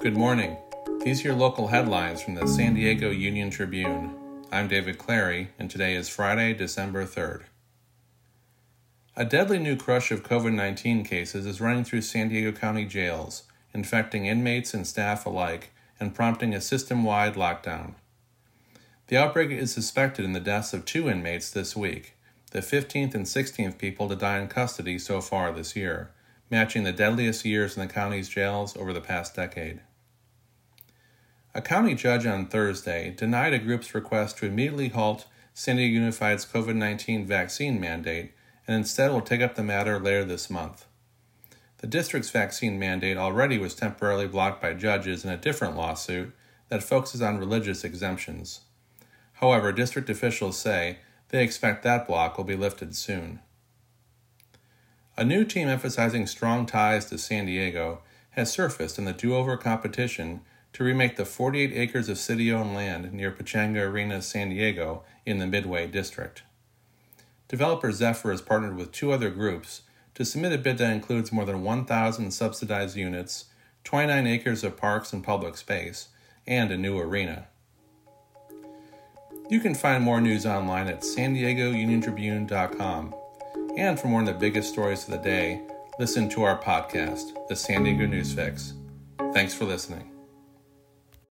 Good morning. These are your local headlines from the San Diego Union Tribune. I'm David Clary, and today is Friday, December 3rd. A deadly new crush of COVID 19 cases is running through San Diego County jails, infecting inmates and staff alike and prompting a system wide lockdown. The outbreak is suspected in the deaths of two inmates this week, the 15th and 16th people to die in custody so far this year, matching the deadliest years in the county's jails over the past decade. A county judge on Thursday denied a group's request to immediately halt San Diego Unified's COVID 19 vaccine mandate and instead will take up the matter later this month. The district's vaccine mandate already was temporarily blocked by judges in a different lawsuit that focuses on religious exemptions. However, district officials say they expect that block will be lifted soon. A new team emphasizing strong ties to San Diego has surfaced in the do over competition to remake the 48 acres of city owned land near Pechanga Arena, San Diego, in the Midway District. Developer Zephyr has partnered with two other groups to submit a bid that includes more than 1,000 subsidized units, 29 acres of parks and public space, and a new arena. You can find more news online at san. And for more of the biggest stories of the day, listen to our podcast, the San Diego News Fix. Thanks for listening.